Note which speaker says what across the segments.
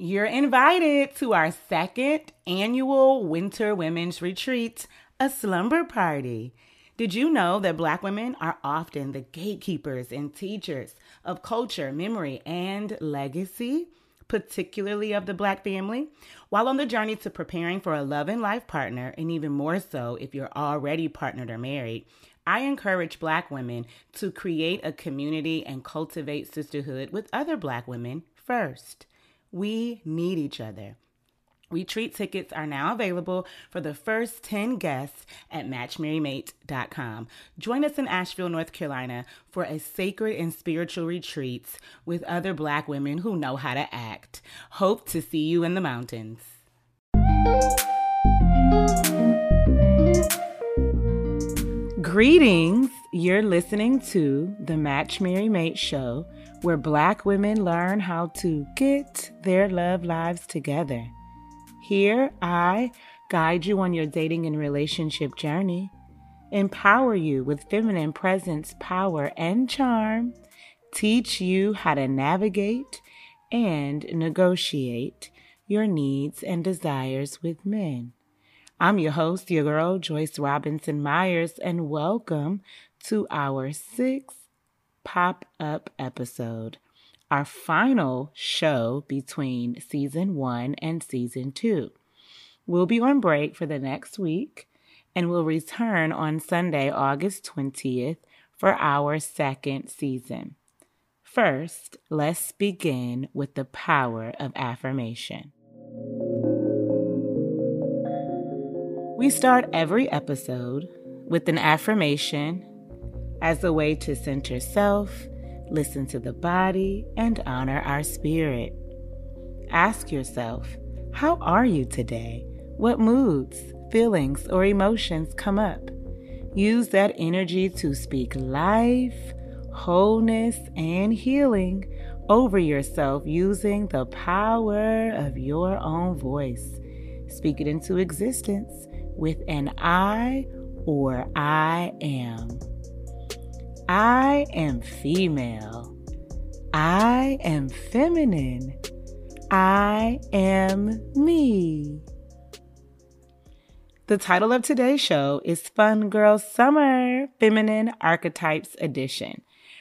Speaker 1: You're invited to our second annual Winter Women's Retreat, a slumber party. Did you know that Black women are often the gatekeepers and teachers of culture, memory, and legacy, particularly of the Black family? While on the journey to preparing for a love and life partner, and even more so if you're already partnered or married, I encourage Black women to create a community and cultivate sisterhood with other Black women first. We need each other. Retreat tickets are now available for the first 10 guests at matchmarrymate.com. Join us in Asheville, North Carolina for a sacred and spiritual retreat with other Black women who know how to act. Hope to see you in the mountains. Greetings. You're listening to the Match Marry Mate show where black women learn how to get their love lives together. Here, I guide you on your dating and relationship journey, empower you with feminine presence, power, and charm, teach you how to navigate and negotiate your needs and desires with men. I'm your host, your girl, Joyice Robinson Myers, and welcome to our sixth pop up episode, our final show between season one and season two. We'll be on break for the next week and we'll return on Sunday, August 20th for our second season. First, let's begin with the power of affirmation. We start every episode with an affirmation as a way to center self, listen to the body, and honor our spirit. Ask yourself, how are you today? What moods, feelings, or emotions come up? Use that energy to speak life, wholeness, and healing over yourself using the power of your own voice. Speak it into existence with an I or I am. I am female. I am feminine. I am me. The title of today's show is Fun Girl Summer Feminine Archetypes Edition.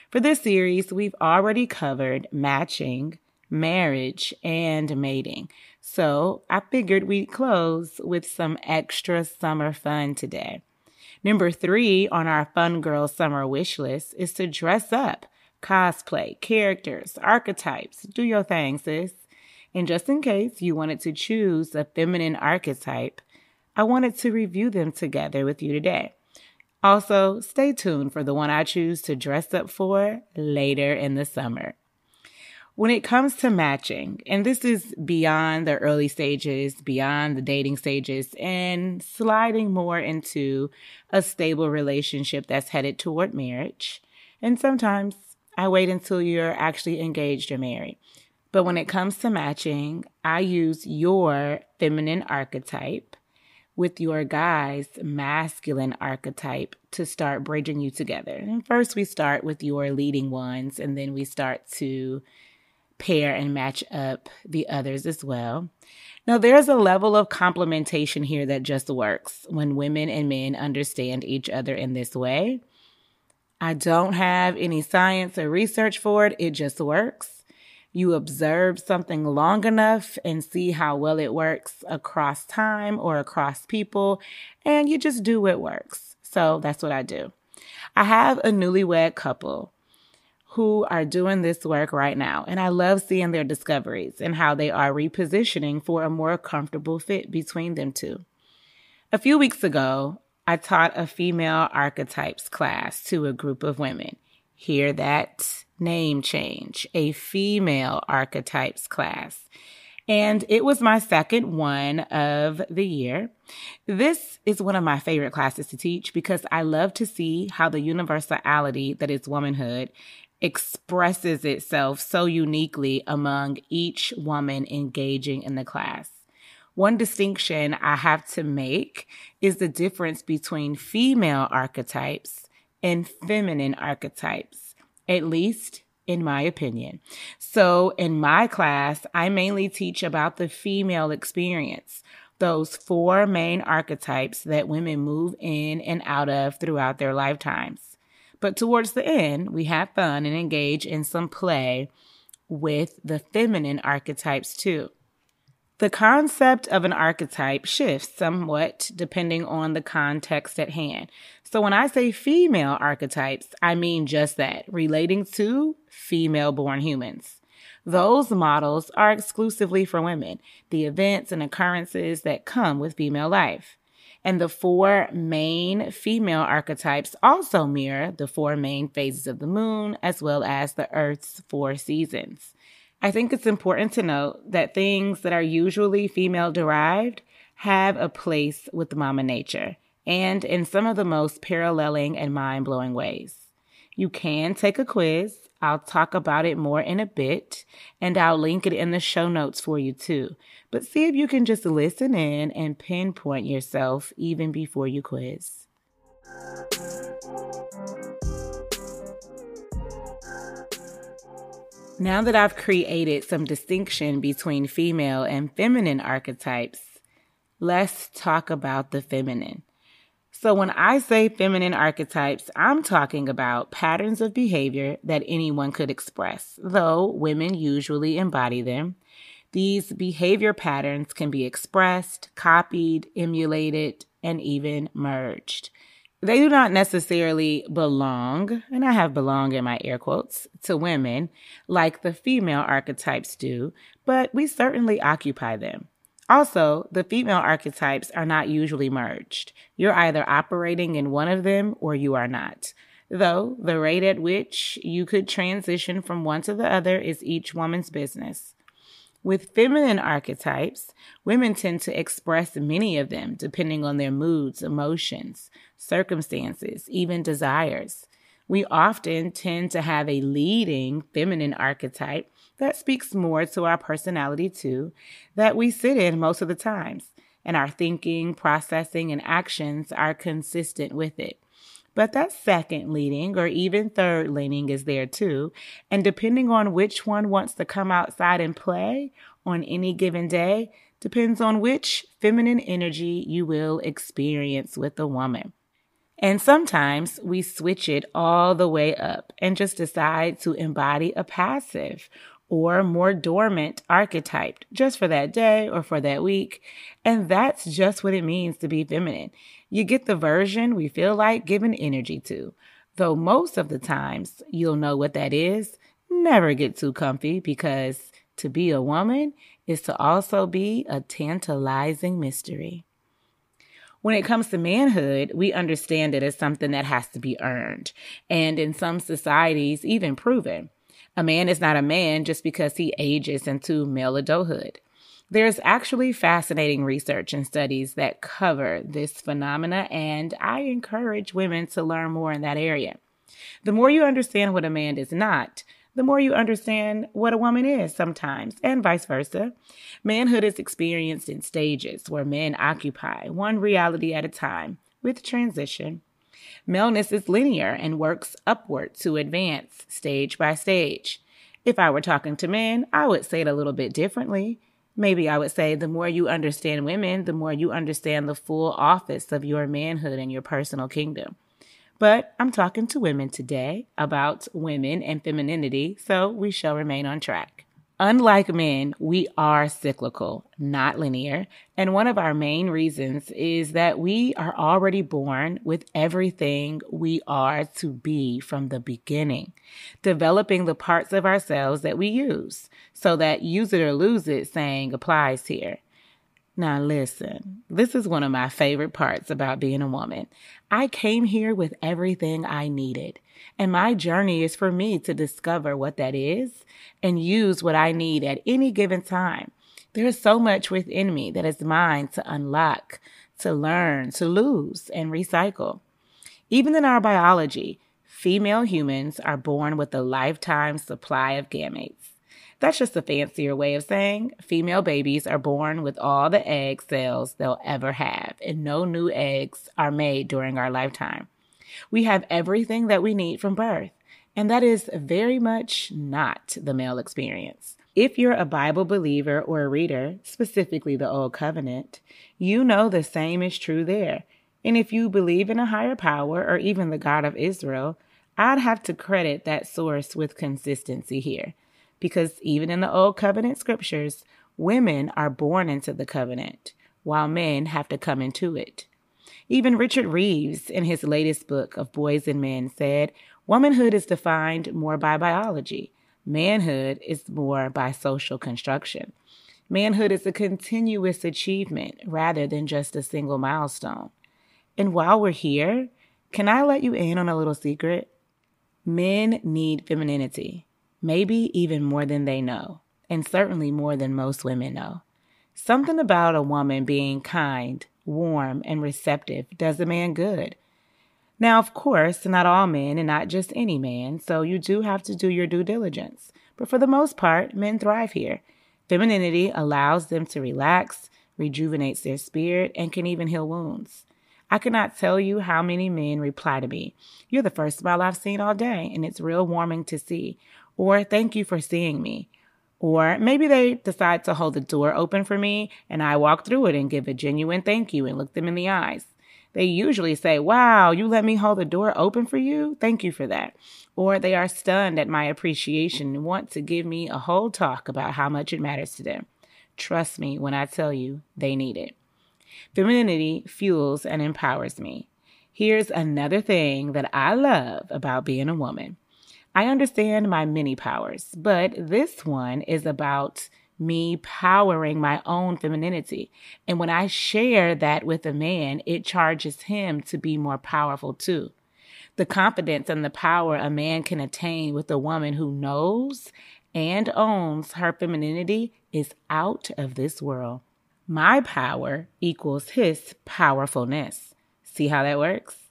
Speaker 1: For this series, we've already covered matching, marriage, and mating. So I figured we'd close with some extra summer fun today. Number three on our Fun Girl Summer wish list is to dress up, cosplay, characters, archetypes. Do your thing, sis. And just in case you wanted to choose a feminine archetype, I wanted to review them together with you today. Also, stay tuned for the one I choose to dress up for later in the summer. When it comes to matching, and this is beyond the early stages, beyond the dating stages, and sliding more into a stable relationship that's headed toward marriage. And sometimes I wait until you're actually engaged or married. But when it comes to matching, I use your feminine archetype with your guy's masculine archetype to start bridging you together. And first, we start with your leading ones, and then we start to pair and match up the others as well. Now, there's a level of complementation here that just works when women and men understand each other in this way. I don't have any science or research for it, it just works. You observe something long enough and see how well it works across time or across people, and you just do what works. So that's what I do. I have a newlywed couple who are doing this work right now. And I love seeing their discoveries and how they are repositioning for a more comfortable fit between them two. A few weeks ago, I taught a female archetypes class to a group of women. Hear that name change, a female archetypes class. And it was my second one of the year. This is one of my favorite classes to teach because I love to see how the universality that is womanhood expresses itself so uniquely among each woman engaging in the class. One distinction I have to make is the difference between female archetypes and feminine archetypes, at least in my opinion. So, in my class, I mainly teach about the female experience, those four main archetypes that women move in and out of throughout their lifetimes. But towards the end, we have fun and engage in some play with the feminine archetypes too. The concept of an archetype shifts somewhat depending on the context at hand. So when I say female archetypes, I mean just that, relating to female born humans. Those models are exclusively for women, the events and occurrences that come with female life. And the four main female archetypes also mirror the four main phases of the moon as well as the Earth's four seasons. I think it's important to note that things that are usually female derived have a place with Mama Nature and in some of the most paralleling and mind blowing ways. You can take a quiz. I'll talk about it more in a bit and I'll link it in the show notes for you too. But see if you can just listen in and pinpoint yourself even before you quiz. Now that I've created some distinction between female and feminine archetypes, let's talk about the feminine. So, when I say feminine archetypes, I'm talking about patterns of behavior that anyone could express, though women usually embody them. These behavior patterns can be expressed, copied, emulated, and even merged. They do not necessarily belong, and I have belong in my air quotes, to women like the female archetypes do, but we certainly occupy them. Also, the female archetypes are not usually merged. You're either operating in one of them or you are not. Though the rate at which you could transition from one to the other is each woman's business. With feminine archetypes, women tend to express many of them depending on their moods, emotions, circumstances, even desires. We often tend to have a leading feminine archetype that speaks more to our personality too, that we sit in most of the times, and our thinking, processing, and actions are consistent with it. But that second leaning or even third leaning is there too. And depending on which one wants to come outside and play on any given day, depends on which feminine energy you will experience with the woman. And sometimes we switch it all the way up and just decide to embody a passive or more dormant archetype just for that day or for that week. And that's just what it means to be feminine. You get the version we feel like giving energy to. Though most of the times you'll know what that is. Never get too comfy because to be a woman is to also be a tantalizing mystery. When it comes to manhood, we understand it as something that has to be earned, and in some societies, even proven. A man is not a man just because he ages into male adulthood. There's actually fascinating research and studies that cover this phenomena, and I encourage women to learn more in that area. The more you understand what a man is not, the more you understand what a woman is sometimes, and vice versa. Manhood is experienced in stages where men occupy one reality at a time with transition. Maleness is linear and works upward to advance stage by stage. If I were talking to men, I would say it a little bit differently. Maybe I would say the more you understand women, the more you understand the full office of your manhood and your personal kingdom. But I'm talking to women today about women and femininity, so we shall remain on track. Unlike men, we are cyclical, not linear. And one of our main reasons is that we are already born with everything we are to be from the beginning, developing the parts of ourselves that we use so that use it or lose it saying applies here. Now, listen, this is one of my favorite parts about being a woman. I came here with everything I needed, and my journey is for me to discover what that is and use what I need at any given time. There is so much within me that is mine to unlock, to learn, to lose, and recycle. Even in our biology, female humans are born with a lifetime supply of gametes. That's just a fancier way of saying female babies are born with all the egg cells they'll ever have, and no new eggs are made during our lifetime. We have everything that we need from birth, And that is very much not the male experience. If you're a Bible believer or a reader, specifically the Old Covenant, you know the same is true there. And if you believe in a higher power or even the God of Israel, I'd have to credit that source with consistency here. Because even in the Old Covenant scriptures, women are born into the covenant, while men have to come into it. Even Richard Reeves, in his latest book of Boys and Men, said womanhood is defined more by biology Manhood is more by social construction. Manhood is a continuous achievement rather than just a single milestone. And while we're here, can I let you in on a little secret? Men need femininity, maybe even more than they know, and certainly more than most women know. Something about a woman being kind, warm, and receptive does a man good. Now, of course, not all men and not just any man, so you do have to do your due diligence. But for the most part, men thrive here. Femininity allows them to relax, rejuvenates their spirit, and can even heal wounds. I cannot tell you how many men reply to me, You're the first smile I've seen all day, and it's real warming to see. Or, Thank you for seeing me. Or maybe they decide to hold the door open for me, and I walk through it and give a genuine thank you and look them in the eyes they usually say, Wow, you let me hold the door open for you? Thank you for that. Or they are stunned at my appreciation and want to give me a whole talk about how much it matters to them. Trust me when I tell you they need it. Femininity fuels and empowers me. Here's another thing that I love about being a woman. I understand my many powers, but this one is about me powering my own femininity. And when I share that with a man, it charges him to be more powerful too. The confidence and the power a man can attain with a woman who knows and owns her femininity is out of this world. My power equals his powerfulness. See how that works?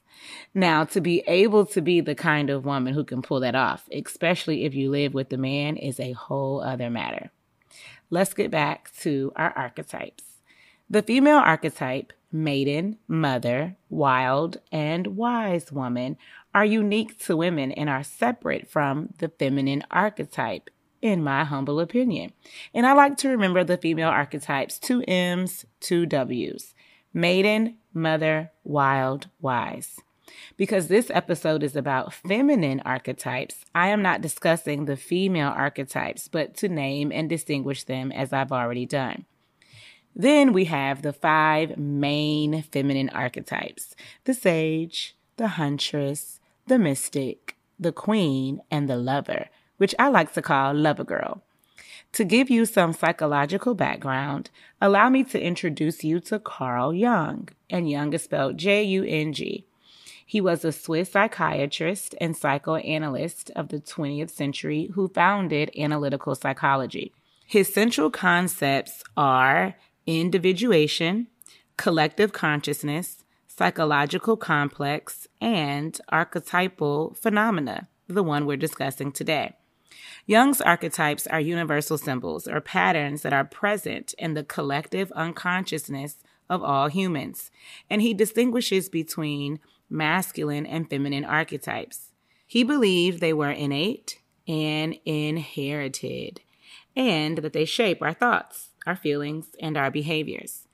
Speaker 1: Now, to be able to be the kind of woman who can pull that off, especially if you live with a man, is a whole other matter let's get back to our archetypes. The female archetype, maiden, mother, wild, and wise woman, are unique to women and are separate from the feminine archetype, in my humble opinion. And I like to remember the female archetypes two M's, two W's maiden, mother, wild, wise. Because this episode is about feminine archetypes, I am not discussing the female archetypes, but to name and distinguish them as I've already done. Then we have the five main feminine archetypes the sage, the huntress, the mystic, the queen, and the lover, which I like to call lover girl. To give you some psychological background, allow me to introduce you to Carl Jung, and Jung is spelled J U N G. He was a Swiss psychiatrist and psychoanalyst of the 20th century who founded analytical psychology. His central concepts are individuation, collective consciousness, psychological complex, and archetypal phenomena, the one we're discussing today. Jung's archetypes are universal symbols or patterns that are present in the collective unconsciousness of all humans, and he distinguishes between masculine and feminine archetypes. He believed they were innate and inherited, and that they shape our thoughts, our feelings, and our behaviors.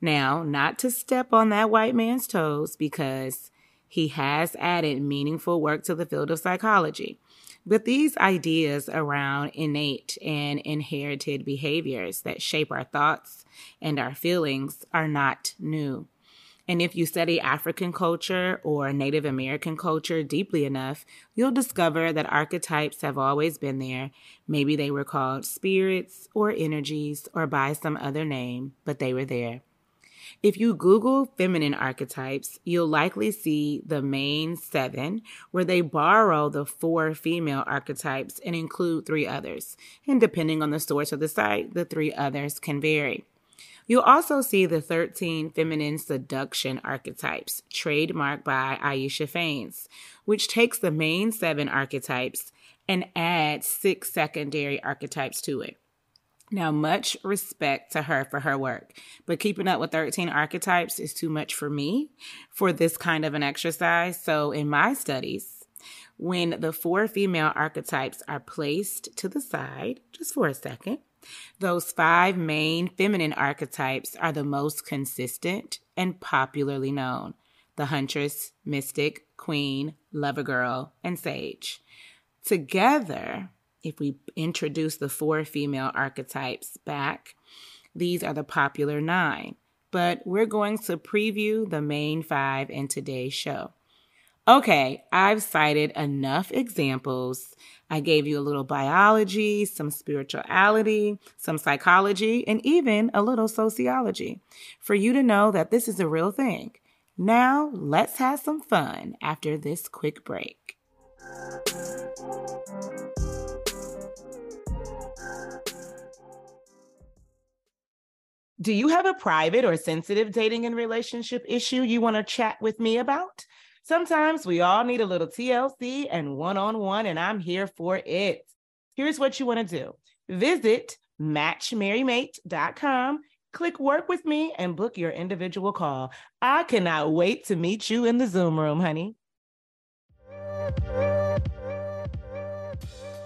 Speaker 1: Now, not to step on that white man's toes because he has added meaningful work to the field of psychology. But these ideas around innate and inherited behaviors that shape our thoughts and our feelings are not new. And if you study African culture or Native American culture deeply enough, you'll discover that archetypes have always been there. Maybe they were called spirits or energies or by some other name, but they were there. If you Google feminine archetypes, you'll likely see the main seven, where they borrow the four female archetypes and include three others. And depending on the source of the site, the three others can vary. You'll also see the 13 feminine seduction archetypes, trademarked by Aisha Faines, which takes the main seven archetypes and adds six secondary archetypes to it. Now, much respect to her for her work, but keeping up with 13 archetypes is too much for me for this kind of an exercise. So, in my studies, when the four female archetypes are placed to the side, just for a second, those five main feminine archetypes are the most consistent and popularly known the huntress, mystic, queen, lover girl, and sage. Together, if we introduce the four female archetypes back, these are the popular nine. But we're going to preview the main five in today's show. Okay, I've cited enough examples. I gave you a little biology, some spirituality, some psychology, and even a little sociology for you to know that this is a real thing. Now, let's have some fun after this quick break. Do you have a private or sensitive dating and relationship issue you want to chat with me about? Sometimes we all need a little TLC and one on one, and I'm here for it. Here's what you want to do visit matchmarrymate.com, click work with me, and book your individual call. I cannot wait to meet you in the Zoom room, honey.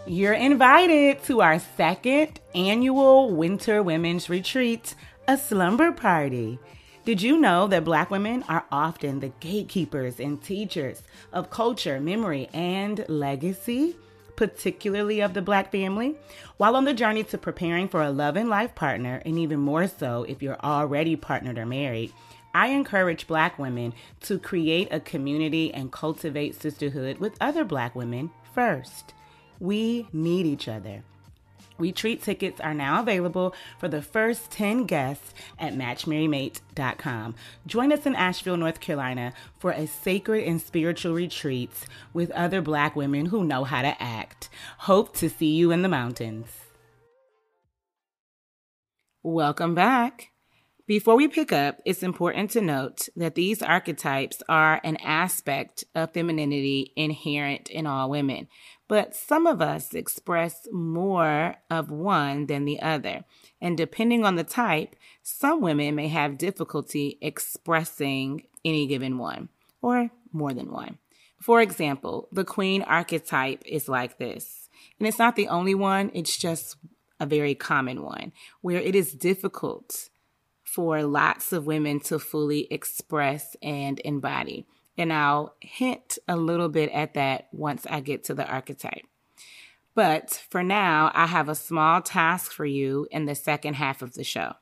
Speaker 1: You're invited to our second annual Winter Women's Retreat, a slumber party. Did you know that Black women are often the gatekeepers and teachers of culture, memory, and legacy, particularly of the Black family? While on the journey to preparing for a love and life partner, and even more so if you're already partnered or married, I encourage Black women to create a community and cultivate sisterhood with other Black women first. We need each other. Retreat tickets are now available for the first 10 guests at matchmarrymate.com. Join us in Asheville, North Carolina for a sacred and spiritual retreat with other Black women who know how to act. Hope to see you in the mountains. Welcome back. Before we pick up, it's important to note that these archetypes are an aspect of femininity inherent in all women but some of us express more of one than the other. And depending on the type, some women may have difficulty expressing any given one or more than one. For example, the queen archetype is like this. And it's not the only one, it's just a very common one where it is difficult for lots of women to fully express and embody. And I'll hint a little bit at that once I get to the archetype. But for now, I have a small task for you in the second half of the show.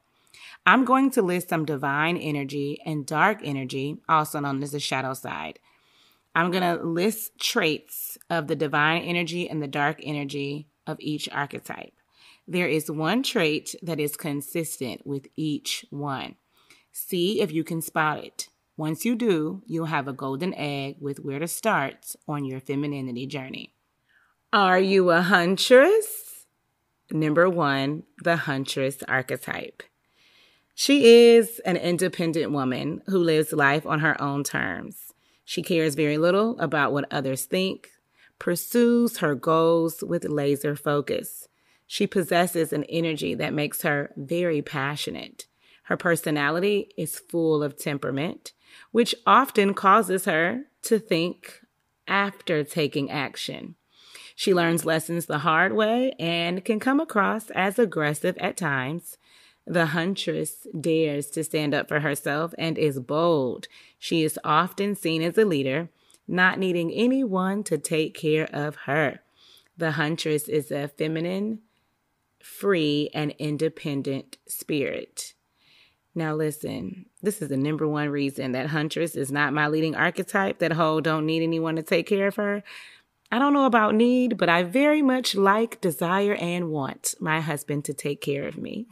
Speaker 1: I'm going to list some divine energy and dark energy, also known as the shadow side. I'm going to list traits of the divine energy and the dark energy of each archetype. There is one trait that is consistent with each one. See if you can spot it. Once you do, you'll have a golden egg with where to start on your femininity journey. Are you a huntress? Number one, the huntress archetype. She is an independent woman who lives life on her own terms. She cares very little about what others think, pursues her goals with laser focus. She possesses an energy that makes her very passionate. Her personality is full of temperament which often causes her to think after taking action. She learns lessons the hard way and can come across as aggressive at times. The huntress dares to stand up for herself and is bold. She is often seen as a leader, not needing anyone to take care of her. The huntress is a feminine, free, and independent spirit. Now, listen, this is the number one reason that Huntress is not my leading archetype, that whole don't need anyone to take care of her. I don't know about need, but I very much like, desire, and want my husband to take care of me.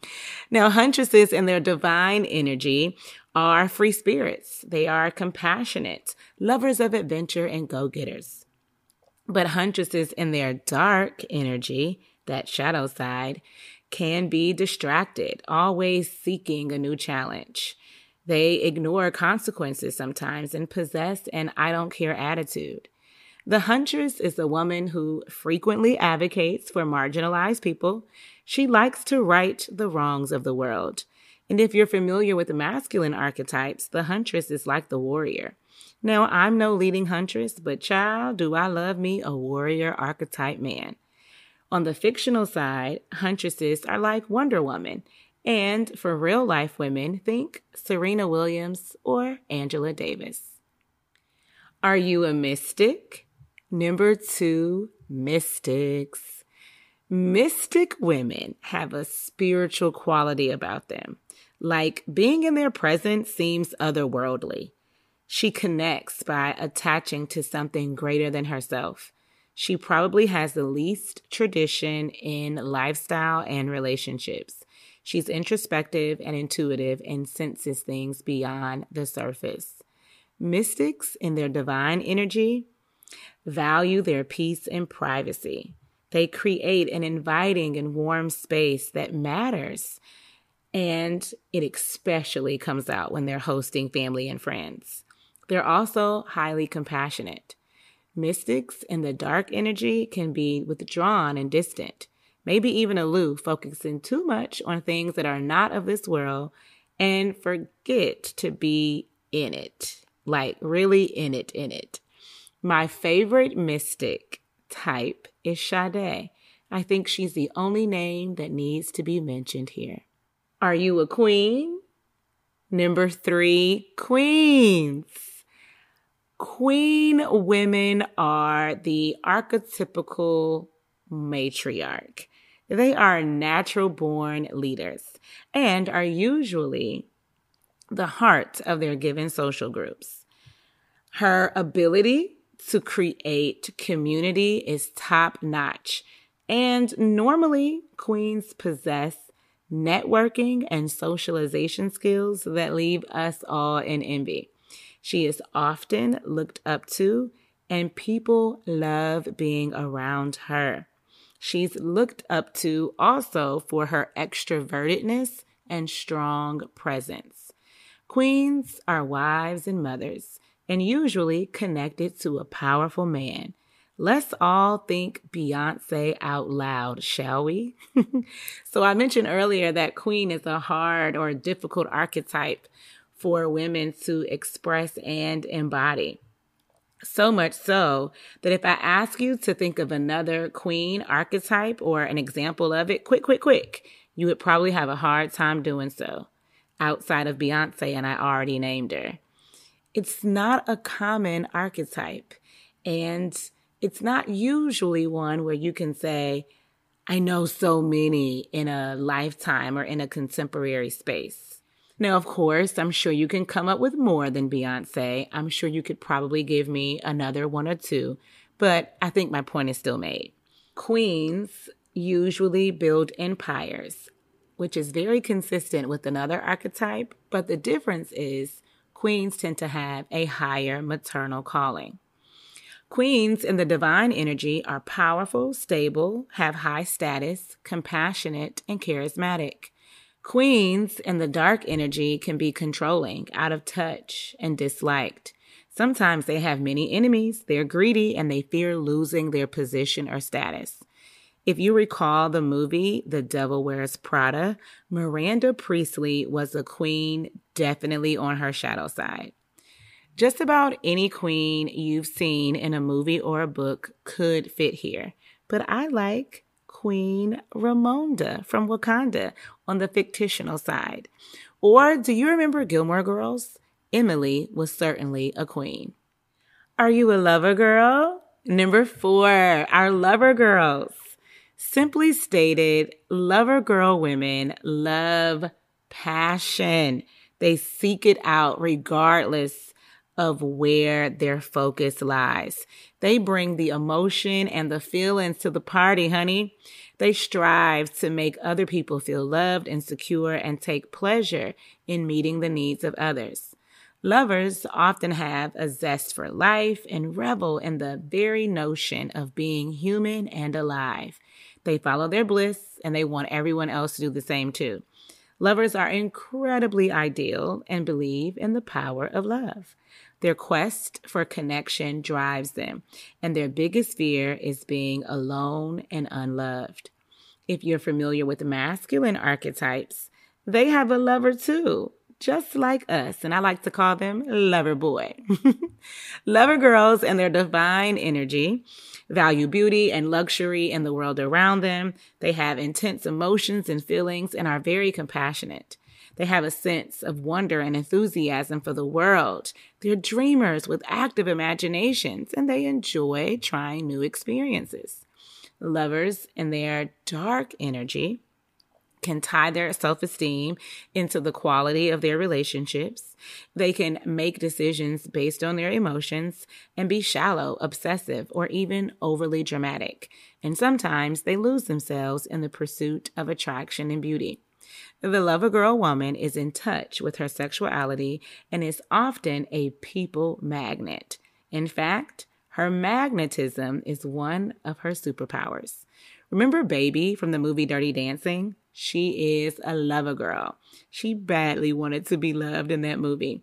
Speaker 1: now, Huntresses and their divine energy are free spirits. They are compassionate, lovers of adventure, and go getters. But Huntresses in their dark energy, that shadow side, can be distracted, always seeking a new challenge. They ignore consequences sometimes and possess an I don't care attitude. The huntress is a woman who frequently advocates for marginalized people. She likes to right the wrongs of the world. And if you're familiar with the masculine archetypes, the huntress is like the warrior. Now, I'm no leading huntress, but child, do I love me a warrior archetype man. On the fictional side, huntresses are like Wonder Woman. And for real life women, think Serena Williams or Angela Davis. Are you a mystic? Number two, mystics. Mystic women have a spiritual quality about them. Like being in their presence seems otherworldly. She connects by attaching to something greater than herself. She probably has the least tradition in lifestyle and relationships. She's introspective and intuitive and senses things beyond the surface. Mystics, in their divine energy, value their peace and privacy. They create an inviting and warm space that matters. And it especially comes out when they're hosting family and friends. They're also highly compassionate. Mystics in the dark energy can be withdrawn and distant, maybe even aloof, focusing too much on things that are not of this world and forget to be in it. Like, really in it, in it. My favorite mystic type is Sade. I think she's the only name that needs to be mentioned here. Are you a queen? Number three, queens. Queen women are the archetypical matriarch. They are natural born leaders and are usually the heart of their given social groups. Her ability to create community is top notch. And normally, queens possess networking and socialization skills that leave us all in envy. She is often looked up to, and people love being around her. She's looked up to also for her extrovertedness and strong presence. Queens are wives and mothers and usually connected to a powerful man. Let's all think Beyonce out loud, shall we? so, I mentioned earlier that Queen is a hard or difficult archetype for women to express and embody. So much so that if I ask you to think of another Queen archetype or an example of it, quick, quick, quick, you would probably have a hard time doing so outside of Beyonce, and I already named her it's not a common archetype. And it's not usually one where you can say, I know so many in a lifetime or in a contemporary space. Now, of course, I'm sure you can come up with more than Beyonce. I'm sure you could probably give me another one or two, but I think my point is still made. Queens usually build empires, which is very consistent with another archetype, but the difference is queens tend to have a higher maternal calling. Queens in the divine energy are powerful, stable, have high status, compassionate, and charismatic. Queens in the dark energy can be controlling, out of touch, and disliked. Sometimes they have many enemies, they're greedy, and they fear losing their position or status. If you recall the movie The Devil Wears Prada, Miranda Priestly was a queen definitely on her shadow side. Just about any queen you've seen in a movie or a book could fit here, but I like Queen Ramonda from Wakanda on the fictional side. Or do you remember Gilmore Girls? Emily was certainly a queen. Are you a lover girl? Number four, our lover girls. Simply stated, lover girl women love passion. They seek it out regardless of where their focus lies. They bring the emotion and the feelings to the party, honey. They strive to make other people feel loved and secure and take pleasure in meeting the needs of others. Lovers often have a zest for life and revel in the very notion of being human and alive. They follow their bliss and they want everyone else to do the same too. Lovers are incredibly ideal and believe in the power of love. Their quest for connection drives them, and their biggest fear is being alone and unloved. If you're familiar with masculine archetypes, they have a lover too, just like us, and I like to call them lover boy. lover girls and their divine energy value beauty and luxury in the world around them. They have intense emotions and feelings and are very compassionate. They have a sense of wonder and enthusiasm for the world. They're dreamers with active imaginations and they enjoy trying new experiences. Lovers in their dark energy can tie their self esteem into the quality of their relationships. They can make decisions based on their emotions and be shallow, obsessive, or even overly dramatic. And sometimes they lose themselves in the pursuit of attraction and beauty. The lover girl woman is in touch with her sexuality and is often a people magnet. In fact, her magnetism is one of her superpowers. Remember Baby from the movie Dirty Dancing? She is a lover girl. She badly wanted to be loved in that movie.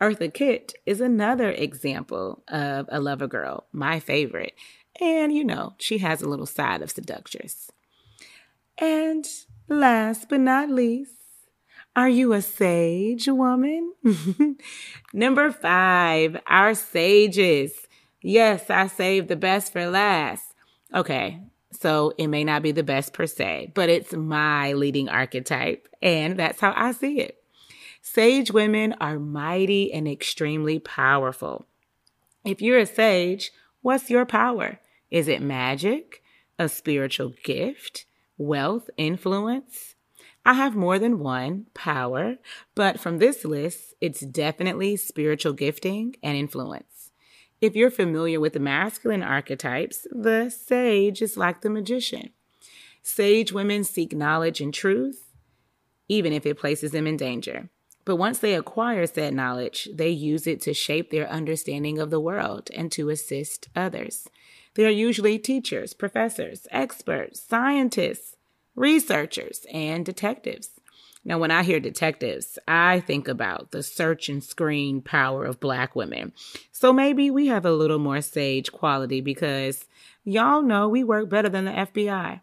Speaker 1: Eartha Kitt is another example of a lover girl, my favorite. And you know, she has a little side of seductress. And last but not least, are you a sage woman? Number five, our sages. Yes, I saved the best for last. Okay, so it may not be the best per se, but it's my leading archetype, and that's how I see it. Sage women are mighty and extremely powerful. If you're a sage, what's your power? Is it magic, a spiritual gift, wealth, influence? I have more than one power, but from this list, it's definitely spiritual gifting and influence. If you're familiar with the masculine archetypes, the sage is like the magician. Sage women seek knowledge and truth, even if it places them in danger. But once they acquire said knowledge, they use it to shape their understanding of the world and to assist others. They are usually teachers, professors, experts, scientists, researchers, and detectives. Now, when I hear detectives, I think about the search and screen power of black women. So maybe we have a little more sage quality because y'all know we work better than the FBI.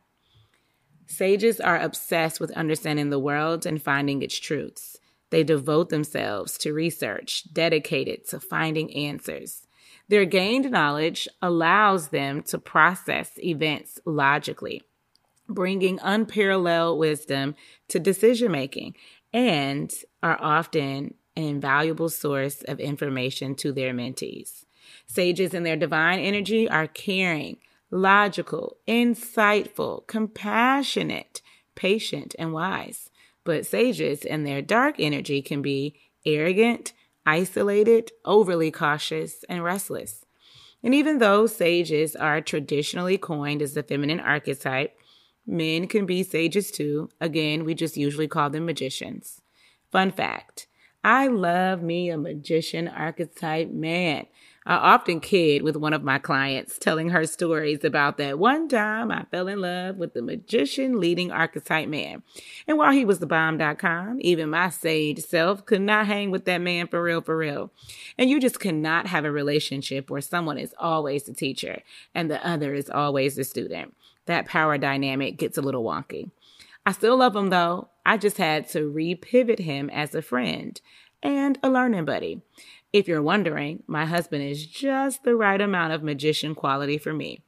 Speaker 1: Sages are obsessed with understanding the world and finding its truths. They devote themselves to research, dedicated to finding answers. Their gained knowledge allows them to process events logically bringing unparalleled wisdom to decision making and are often an invaluable source of information to their mentees. Sages in their divine energy are caring, logical, insightful, compassionate, patient, and wise. But sages in their dark energy can be arrogant, isolated, overly cautious, and restless. And even though sages are traditionally coined as the feminine archetype, Men can be sages too. Again, we just usually call them magicians. Fun fact I love me a magician archetype man. I often kid with one of my clients, telling her stories about that one time I fell in love with the magician leading archetype man. And while he was the bomb.com, even my sage self could not hang with that man for real, for real. And you just cannot have a relationship where someone is always the teacher and the other is always the student that power dynamic gets a little wonky. I still love him though. I just had to repivot him as a friend and a learning buddy. If you're wondering, my husband is just the right amount of magician quality for me.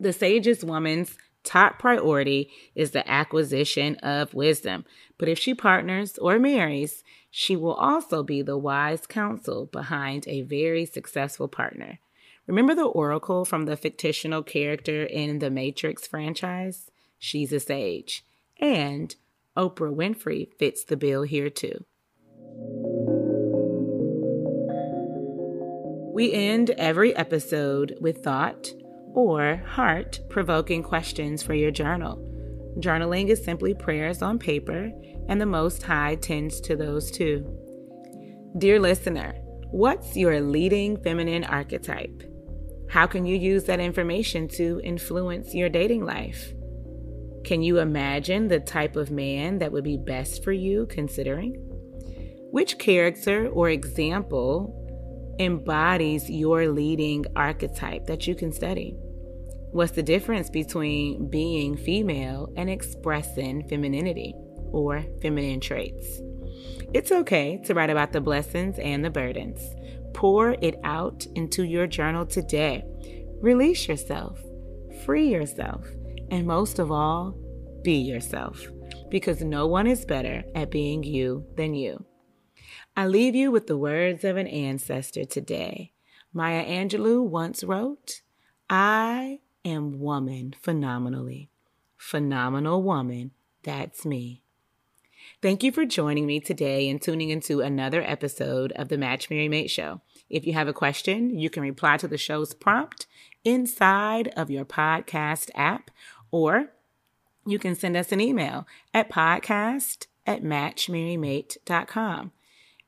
Speaker 1: The sagest woman's top priority is the acquisition of wisdom. But if she partners or marries, she will also be the wise counsel behind a very successful partner. Remember the Oracle from the fictional character in the Matrix franchise? She's a sage. And Oprah Winfrey fits the bill here too. We end every episode with thought or heart provoking questions for your journal. Journaling is simply prayers on paper, and the Most High tends to those too. Dear listener, what's your leading feminine archetype? How can you use that information to influence your dating life? Can you imagine the type of man that would be best for you considering? Which character or example embodies your leading archetype that you can study? What's the difference between being female and expressing femininity or feminine traits? It's okay to write about the blessings and the burdens. Pour it out into your journal today. Release yourself, free yourself, and most of all, be yourself because no one is better at being you than you. I leave you with the words of an ancestor today. Maya Angelou once wrote, I am woman phenomenally. Phenomenal woman, that's me. Thank you for joining me today and tuning into another episode of the Match Marry Mate Show. If you have a question, you can reply to the show's prompt inside of your podcast app, or you can send us an email at podcast at matchmarrymate.com.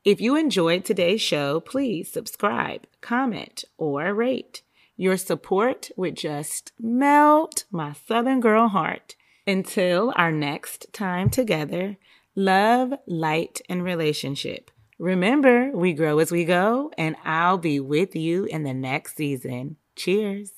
Speaker 1: If you enjoyed today's show, please subscribe, comment, or rate. Your support would just melt my Southern girl heart. Until our next time together, love, light, and relationship. Remember, we grow as we go, and I'll be with you in the next season. Cheers.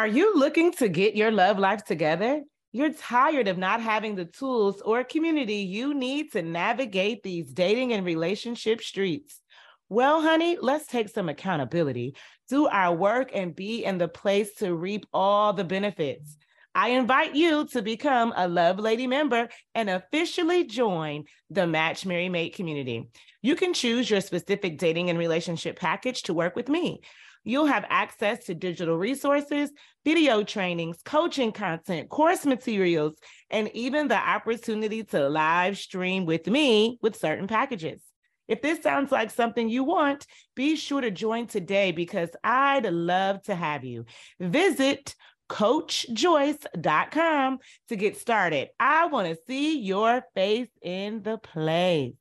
Speaker 1: Are you looking to get your love life together? You're tired of not having the tools or community you need to navigate these dating and relationship streets. Well, honey, let's take some accountability, do our work, and be in the place to reap all the benefits. I invite you to become a Love Lady member and officially join the Match Marry Mate community. You can choose your specific dating and relationship package to work with me. You'll have access to digital resources, video trainings, coaching content, course materials, and even the opportunity to live stream with me with certain packages. If this sounds like something you want, be sure to join today because I'd love to have you. Visit coachjoyice.com to get started. I want to see your face in the place.